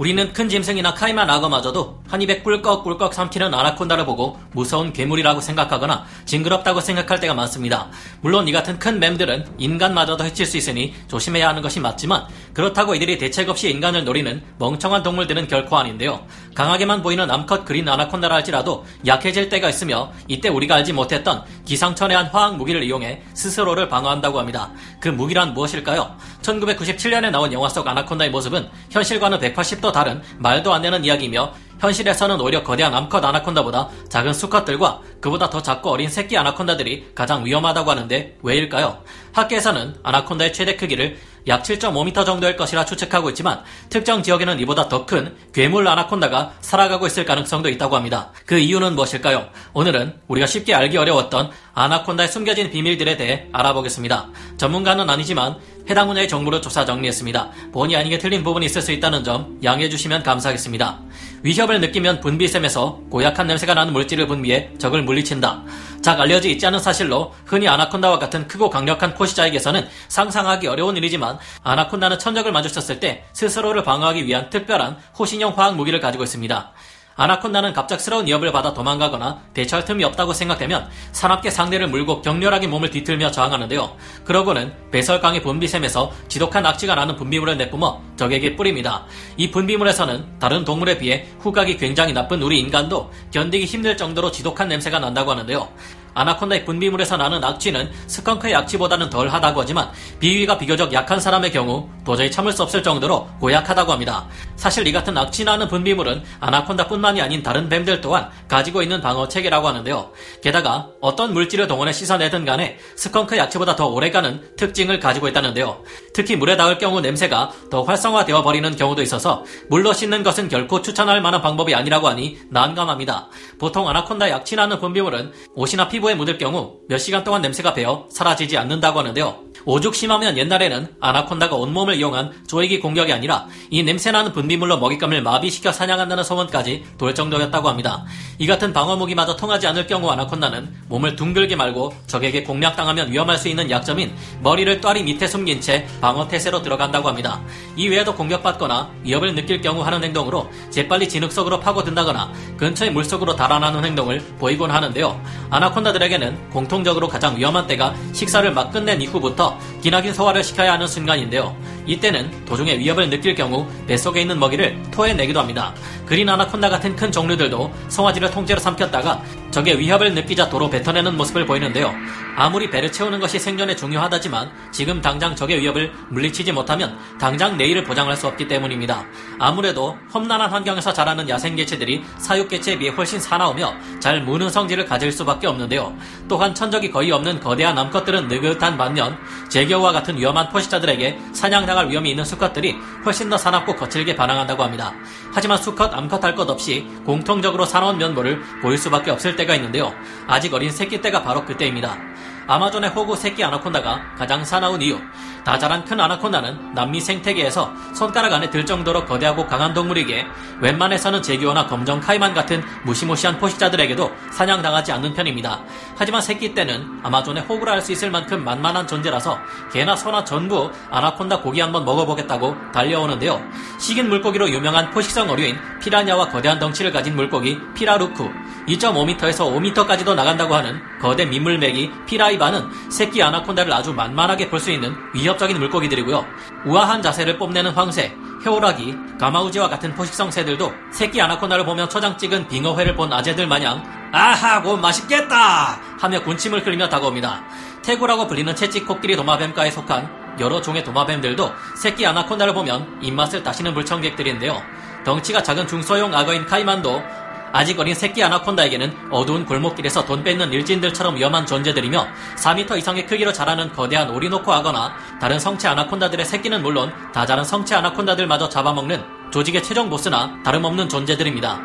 우리는 큰 짐승이나 카이만 악어마저도 한 입에 꿀꺽꿀꺽 삼키는 아나콘다를 보고 무서운 괴물이라고 생각하거나 징그럽다고 생각할 때가 많습니다. 물론 이 같은 큰 뱀들은 인간마저도 해칠 수 있으니 조심해야 하는 것이 맞지만 그렇다고 이들이 대책 없이 인간을 노리는 멍청한 동물들은 결코 아닌데요. 강하게만 보이는 암컷 그린 아나콘다라 할지라도 약해질 때가 있으며 이때 우리가 알지 못했던 기상천외한 화학 무기를 이용해 스스로를 방어한다고 합니다. 그 무기란 무엇일까요? 1997년에 나온 영화 속 아나콘다의 모습은 현실과는 180도 다른 말도 안 되는 이야기이며 현실에서는 오히려 거대한 암컷 아나콘다보다 작은 수컷들과 그보다 더 작고 어린 새끼 아나콘다들이 가장 위험하다고 하는데 왜일까요? 학계에서는 아나콘다의 최대 크기를 약 7.5m 정도일 것이라 추측하고 있지만 특정 지역에는 이보다 더 큰 괴물 아나콘다가 살아가고 있을 가능성도 있다고 합니다. 그 이유는 무엇일까요? 오늘은 우리가 쉽게 알기 어려웠던 아나콘다의 숨겨진 비밀들에 대해 알아보겠습니다. 전문가는 아니지만 해당 분야의 정보를 조사 정리했습니다. 본의 아니게 틀린 부분이 있을 수 있다는 점 양해해 주시면 감사하겠습니다. 위협을 느끼면 분비샘에서 고약한 냄새가 나는 물질을 분비해 적을 물리친다. 잘 알려져 있지 않은 사실로 흔히 아나콘다와 같은 크고 강력한 포시자에게서는 상상하기 어려운 일이지만 아나콘다는 천적을 마주쳤을 때 스스로를 방어하기 위한 특별한 호신형 화학 무기를 가지고 있습니다. 아나콘다는 갑작스러운 위협을 받아 도망가거나 대처할 틈이 없다고 생각되면 사납게 상대를 물고 격렬하게 몸을 뒤틀며 저항하는데요. 그러고는 배설강의 분비샘에서 지독한 악취가 나는 분비물을 내뿜어 적에게 뿌립니다. 이 분비물에서는 다른 동물에 비해 후각이 굉장히 나쁜 우리 인간도 견디기 힘들 정도로 지독한 냄새가 난다고 하는데요. 아나콘다의 분비물에서 나는 악취는 스컹크의 악취보다는 덜하다고 하지만 비위가 비교적 약한 사람의 경우 도저히 참을 수 없을 정도로 고약하다고 합니다. 사실 이 같은 악취 나는 분비물은 아나콘다뿐만이 아닌 다른 뱀들 또한 가지고 있는 방어 체계라고 하는데요. 게다가 어떤 물질을 동원해 씻어내든 간에 스컹크의 악취보다 더 오래가는 특징을 가지고 있다는데요. 특히 물에 닿을 경우 냄새가 더 활성화되어 버리는 경우도 있어서 물로 씻는 것은 결코 추천할 만한 방법이 아니라고 하니 난감합니다. 보통 아나콘다의 악취 나는 분비물은 옷이나 피 피부에 묻을 경우 몇 시간 동안 냄새가 배어 사라지지 않는다고 하는데요. 오죽 심하면 옛날에는 아나콘다가 온몸을 이용한 조이기 공격이 아니라 이 냄새나는 분비물로 먹잇감을 마비시켜 사냥한다는 소문까지 돌 정도였다고 합니다. 이 같은 방어무기마저 통하지 않을 경우 아나콘다는 몸을 둥글게 말고 적에게 공략당하면 위험할 수 있는 약점인 머리를 또아리 밑에 숨긴 채 방어태세로 들어간다고 합니다. 이 외에도 공격받거나 위협을 느낄 경우 하는 행동으로 재빨리 진흙 속으로 파고든다거나 근처의 물속으로 달아나는 행동을 보이곤 하는데요. 아나콘다들에게는 공통적으로 가장 위험한 때가 식사를 막 끝낸 이후부터 기나긴 소화를 시켜야 하는 순간인데요. 이때는 도중에 위협을 느낄 경우 뱃속에 있는 먹이를 토해내기도 합니다. 그린 아나콘다 같은 큰 종류들도 송아지를 통째로 삼켰다가 적의 위협을 느끼자 도로 뱉어내는 모습을 보이는데요. 아무리 배를 채우는 것이 생존에 중요하다지만 지금 당장 적의 위협을 물리치지 못하면 당장 내일을 보장할 수 없기 때문입니다. 아무래도 험난한 환경에서 자라는 야생개체들이 사육개체에 비해 훨씬 사나우며 잘 무는 성질을 가질 수밖에 없는데요. 또한 천적이 거의 없는 거대한 암컷들은 느긋한 반면 제겨우와 같은 위험한 포식자들에게 사냥당할 위험이 있는 수컷들이 훨씬 더 사납고 거칠게 반항한다고 합니다. 하지만 수컷, 암컷 할 것 없이 공통적으로 사나운 면모를 보일 수밖에 없을 때가 있는데요. 아직 어린 새끼 때가 바로 그때입니다. 아마존의 호구 새끼 아나콘다가 가장 사나운 이유. 다 자란 큰 아나콘다는 남미 생태계에서 손가락 안에 들 정도로 거대하고 강한 동물이기에 웬만해서는 제규어나 검정 카이만 같은 무시무시한 포식자들에게도 사냥당하지 않는 편입니다. 하지만 새끼 때는 아마존의 호구라 할 수 있을 만큼 만만한 존재라서 개나 소나 전부 아나콘다 고기 한번 먹어보겠다고 달려오는데요. 식인 물고기로 유명한 포식성 어류인 피라냐와 거대한 덩치를 가진 물고기 피라루쿠, 2.5m에서 5m까지도 나간다고 하는 거대 민물맥이 피라이바는 새끼 아나콘다를 아주 만만하게 볼 수 있는 위협 적인 물고기들이고요. 우아한 자세를 뽐내는 황새, 해오라기, 가마우지와 같은 포식성 새들도 새끼 아나콘다를 보며 초장 찍은 빙어회를 본 아재들 마냥 아하 고 맛있겠다 하며 군침을 흘리며 다가옵니다. 태구라고 불리는 채찍 코끼리 도마뱀과에 속한 여러 종의 도마뱀들도 새끼 아나콘다를 보면 입맛을 다시는 물청객들인데요. 덩치가 작은 중소형 악어인 카이만도 아직 어린 새끼 아나콘다에게는 어두운 골목길에서 돈 뺏는 일진들처럼 위험한 존재들이며 4m 이상의 크기로 자라는 거대한 오리노코 악어나 다른 성체 아나콘다들의 새끼는 물론 다 자란 성체 아나콘다들마저 잡아먹는 조직의 최종 보스나 다름없는 존재들입니다.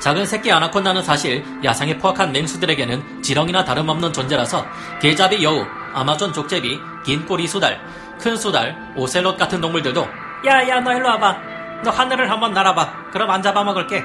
작은 새끼 아나콘다는 사실 야생에 포악한 맹수들에게는 지렁이나 다름없는 존재라서 개잡이 여우, 아마존 족제비, 긴 꼬리 수달, 큰 수달, 오셀롯 같은 동물들도 야야 너 일로 와봐. 너 하늘을 한번 날아봐. 그럼 안 잡아먹을게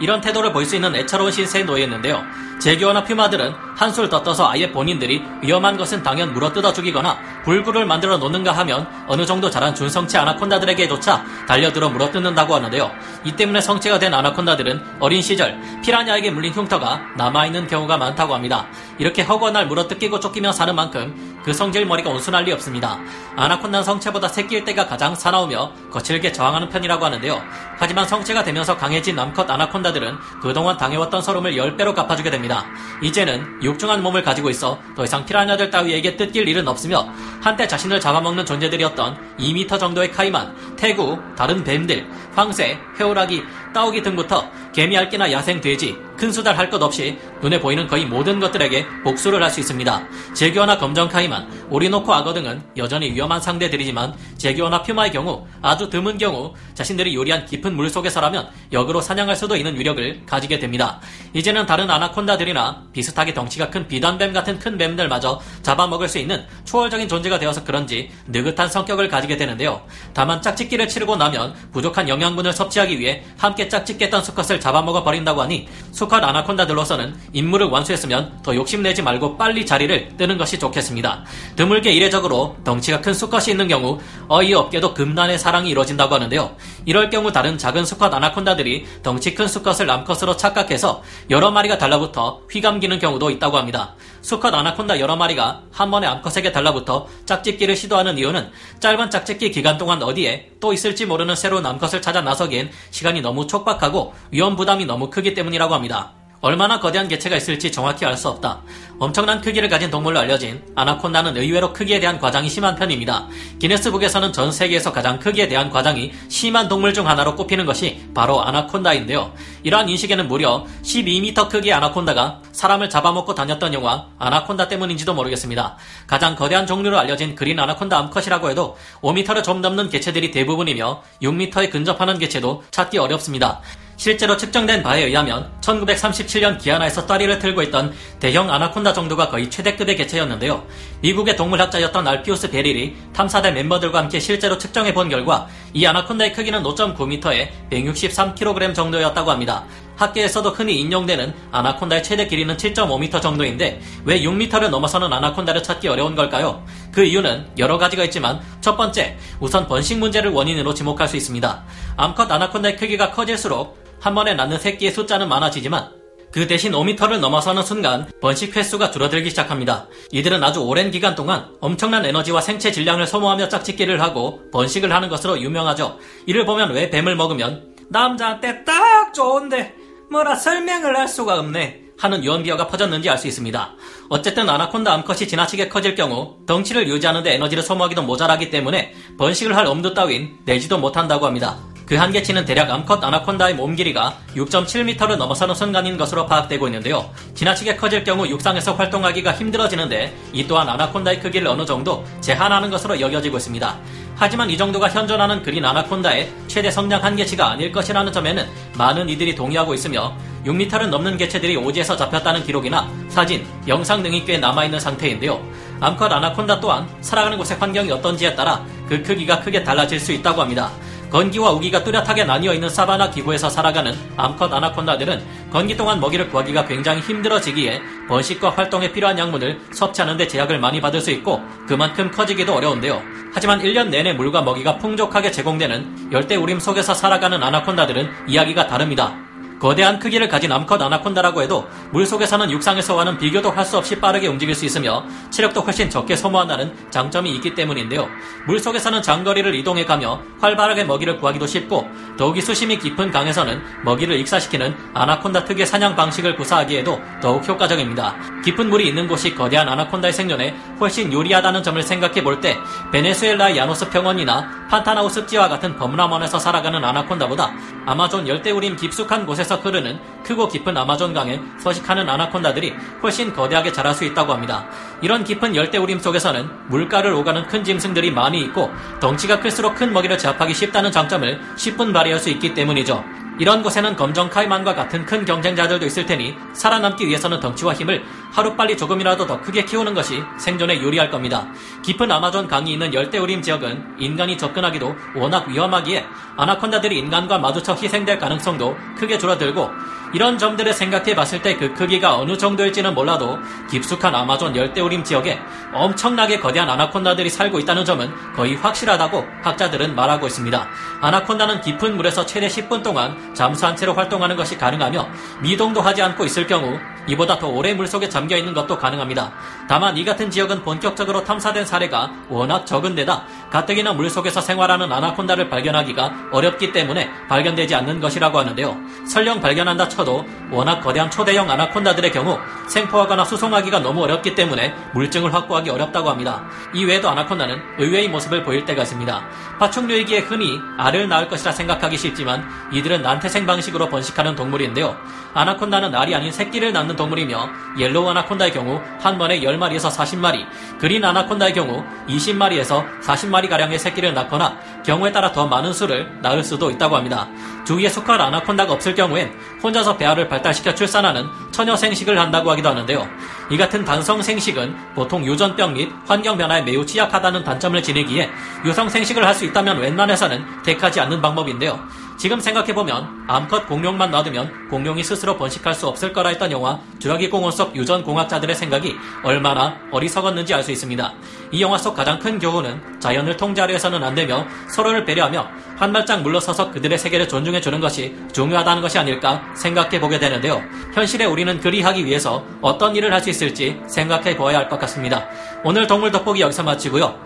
이런 태도를 볼 수 있는 애처로운 신세에 놓였는데요. 제규어나 퓨마들은 한술 더 떠서 아예 본인들이 위험한 것은 당연 물어뜯어 죽이거나 불구를 만들어 놓는가 하면 어느 정도 자란 준성체 아나콘다들에게조차 달려들어 물어뜯는다고 하는데요. 이 때문에 성체가 된 아나콘다들은 어린 시절 피라냐에게 물린 흉터가 남아있는 경우가 많다고 합니다. 이렇게 허구한 날 물어뜯기고 쫓기며 사는 만큼 그 성질 머리가 온순할 리 없습니다. 아나콘다는 성체보다 새끼일 때가 가장 사나우며 거칠게 저항하는 편이라고 하는데요. 하지만 성체가 되면서 강해진 남컷 아나콘다들은 그동안 당해왔던 서름을 10배로 갚아주게 됩니다. 이제는 육중한 몸을 가지고 있어 더 이상 피라냐들 따위에게 뜯길 일은 없으며 한때 자신을 잡아먹는 존재들이었던 2m 정도의 카이만, 태구, 다른 뱀들, 황새, 회오라기, 따오기 등부터 개미 알기나 야생 돼지, 큰 수달 할 것 없이 눈에 보이는 거의 모든 것들에게 복수를 할 수 있습니다. 제규어나 검정 카이만, 오리노코 악어 등은 여전히 위험한 상대들이지만 제규어나 퓨마의 경우 아주 드문 경우 자신들이 요리한 깊은 물 속에서라면 역으로 사냥할 수도 있는 위력을 가지게 됩니다. 이제는 다른 아나콘다들이나 비슷하게 덩치가 큰 비단뱀 같은 큰 뱀들마저 잡아먹을 수 있는 초월적인 존재가 되어서 그런지 느긋한 성격을 가지게 되는데요. 다만 짝짓기를 치르고 나면 부족한 영양분을 섭취하기 위해 함께 짝짓겠던 수컷을 잡아먹어 버린다고 하니 수컷 아나콘다들로서는 임무를 완수했으면 더 욕심내지 말고 빨리 자리를 뜨는 것이 좋겠습니다. 드물게 이례적으로 덩치가 큰 수컷이 있는 경우 어이없게도 금난의 사랑이 이루어진다고 하는데요. 이럴 경우 다른 작은 수컷 아나콘다들이 덩치 큰 수컷을 남컷으로 착각해서 여러 마리가 달라붙어 휘감기는 경우도 있다고 합니다. 수컷 아나콘다 여러 마리가 한 번에 암컷에게 달라붙어 짝짓기를 시도하는 이유는 짧은 짝짓기 기간 동안 어디에 또 있을지 모르는 새로운 암컷을 찾아 나서기엔 시간이 너무 촉박하고 위험 부담이 너무 크기 때문이라고 합니다. 얼마나 거대한 개체가 있을지 정확히 알 수 없다. 엄청난 크기를 가진 동물로 알려진 아나콘다는 의외로 크기에 대한 과장이 심한 편입니다. 기네스북에서는 전 세계에서 가장 크기에 대한 과장이 심한 동물 중 하나로 꼽히는 것이 바로 아나콘다인데요. 이러한 인식에는 무려 12m 크기의 아나콘다가 사람을 잡아먹고 다녔던 영화 아나콘다 때문인지도 모르겠습니다. 가장 거대한 종류로 알려진 그린 아나콘다 암컷이라고 해도 5m를 좀 넘는 개체들이 대부분이며 6m에 근접하는 개체도 찾기 어렵습니다. 실제로 측정된 바에 의하면 1937년 기아나에서 따리를 틀고 있던 대형 아나콘다 정도가 거의 최대급의 개체였는데요. 미국의 동물학자였던 알피우스 베릴이 탐사대 멤버들과 함께 실제로 측정해 본 결과 이 아나콘다의 크기는 5.9m에 163kg 정도였다고 합니다. 학계에서도 흔히 인용되는 아나콘다의 최대 길이는 7.5m 정도인데 왜 6m를 넘어서는 아나콘다를 찾기 어려운 걸까요? 그 이유는 여러 가지가 있지만 첫 번째, 우선 번식 문제를 원인으로 지목할 수 있습니다. 암컷 아나콘다의 크기가 커질수록 한 번에 낳는 새끼의 숫자는 많아지지만 그 대신 5m를 넘어서는 순간 번식 횟수가 줄어들기 시작합니다. 이들은 아주 오랜 기간 동안 엄청난 에너지와 생체 질량을 소모하며 짝짓기를 하고 번식을 하는 것으로 유명하죠. 이를 보면 왜 뱀을 먹으면 남자한테 딱 좋은데 뭐라 설명을 할 수가 없네 하는 유언비어가 퍼졌는지 알 수 있습니다. 어쨌든 아나콘다 암컷이 지나치게 커질 경우 덩치를 유지하는데 에너지를 소모하기도 모자라기 때문에 번식을 할 엄두 따윈 내지도 못한다고 합니다. 그 한계치는 대략 암컷 아나콘다의 몸 길이가 6.7m를 넘어서는 순간인 것으로 파악되고 있는데요. 지나치게 커질 경우 육상에서 활동하기가 힘들어지는데 이 또한 아나콘다의 크기를 어느 정도 제한하는 것으로 여겨지고 있습니다. 하지만 이 정도가 현존하는 그린 아나콘다의 최대 성장 한계치가 아닐 것이라는 점에는 많은 이들이 동의하고 있으며 6m를 넘는 개체들이 오지에서 잡혔다는 기록이나 사진, 영상 등이 꽤 남아있는 상태인데요. 암컷 아나콘다 또한 살아가는 곳의 환경이 어떤지에 따라 그 크기가 크게 달라질 수 있다고 합니다. 건기와 우기가 뚜렷하게 나뉘어 있는 사바나 기후에서 살아가는 암컷 아나콘다들은 건기 동안 먹이를 구하기가 굉장히 힘들어지기에 번식과 활동에 필요한 약물을 섭취하는 데 제약을 많이 받을 수 있고 그만큼 커지기도 어려운데요. 하지만 1년 내내 물과 먹이가 풍족하게 제공되는 열대 우림 속에서 살아가는 아나콘다들은 이야기가 다릅니다. 거대한 크기를 가진 암컷 아나콘다라고 해도 물속에서는 육상에서와는 비교도 할 수 없이 빠르게 움직일 수 있으며 체력도 훨씬 적게 소모한다는 장점이 있기 때문인데요. 물속에서는 장거리를 이동해 가며 활발하게 먹이를 구하기도 쉽고 더욱이 수심이 깊은 강에서는 먹이를 익사시키는 아나콘다 특유의 사냥 방식을 구사하기에도 더욱 효과적입니다. 깊은 물이 있는 곳이 거대한 아나콘다의 생존에 훨씬 유리하다는 점을 생각해 볼 때 베네수엘라의 야노스 평원이나 판타나우 습지와 같은 범람원에서 살아가는 아나콘다보다 아마존 열대우림 깊숙한 곳에서 흐르는 크고 깊은 아마존강에 서식하는 아나콘다들이 훨씬 거대하게 자랄 수 있다고 합니다. 이런 깊은 열대우림 속에서는 물가를 오가는 큰 짐승들이 많이 있고 덩치가 클수록 큰 먹이를 제압하기 쉽다는 장점을 10분 발휘할 수 있기 때문이죠. 이런 곳에는 검정 카이만과 같은 큰 경쟁자들도 있을 테니 살아남기 위해서는 덩치와 힘을 하루빨리 조금이라도 더 크게 키우는 것이 생존에 유리할 겁니다. 깊은 아마존 강이 있는 열대우림 지역은 인간이 접근하기도 워낙 위험하기에 아나콘다들이 인간과 마주쳐 희생될 가능성도 크게 줄어들고 이런 점들을 생각해 봤을 때 그 크기가 어느 정도일지는 몰라도 깊숙한 아마존 열대우림 지역에 엄청나게 거대한 아나콘다들이 살고 있다는 점은 거의 확실하다고 학자들은 말하고 있습니다. 아나콘다는 깊은 물에서 최대 10분 동안 잠수한 채로 활동하는 것이 가능하며 미동도 하지 않고 있을 경우 이보다 더 오래 물속에 잠겨 있는 것도 가능합니다. 다만 이 같은 지역은 본격적으로 탐사된 사례가 워낙 적은 데다 가뜩이나 물속에서 생활하는 아나콘다를 발견하기가 어렵기 때문에 발견되지 않는 것이라고 하는데요. 설령 발견한다 쳐도 워낙 거대한 초대형 아나콘다들의 경우 생포하거나 수송하기가 너무 어렵기 때문에 물증을 확보하기 어렵다고 합니다. 이외에도 아나콘다는 의외의 모습을 보일 때가 있습니다. 파충류이기에 흔히 알을 낳을 것이라 생각하기 쉽지만 이들은 난태생 방식으로 번식하는 동물인데요. 아나콘다는 알이 아닌 새끼를 낳는 동물이며 옐로우 아나콘다의 경우 한 번에 10마리에서 40마리, 그린 아나콘다의 경우 20마리에서 40마리가량의 새끼를 낳거나 경우에 따라 더 많은 수를 낳을 수도 있다고 합니다. 주위에 속할 아나콘다가 없을 경우엔 혼자서 배알을 발달시켜 출산하는 처녀 생식을 한다고 하기도 하는데요. 이 같은 단성 생식은 보통 유전병 및 환경 변화에 매우 취약하다는 단점을 지니기에 유성 생식을 할 수 있다면 웬만해서는 택하지 않는 방법인데요. 지금 생각해보면 암컷 공룡만 놔두면 공룡이 스스로 번식할 수 없을 거라 했던 영화 주라기 공원 속 유전 공학자들의 생각이 얼마나 어리석었는지 알 수 있습니다. 이 영화 속 가장 큰 교훈은 자연을 통제하려 해서는 안 되며 서로를 배려하며 한 발짝 물러서서 그들의 세계를 존중해 주는 것이 중요하다는 것이 아닐까 생각해 보게 되는데요. 현실에 우리는 그리하기 위해서 어떤 일을 할 수 있을지 생각해 보아야 할 것 같습니다. 오늘 동물 돋보기 여기서 마치고요.